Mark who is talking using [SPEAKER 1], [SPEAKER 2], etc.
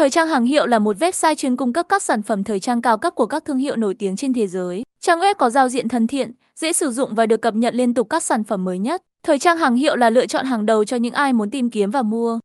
[SPEAKER 1] Thời trang hàng hiệu là một website chuyên cung cấp các sản phẩm thời trang cao cấp của các thương hiệu nổi tiếng trên thế giới. Trang web có giao diện thân thiện, dễ sử dụng và được cập nhật liên tục các sản phẩm mới nhất. Thời trang hàng hiệu là lựa chọn hàng đầu cho những ai muốn tìm kiếm và mua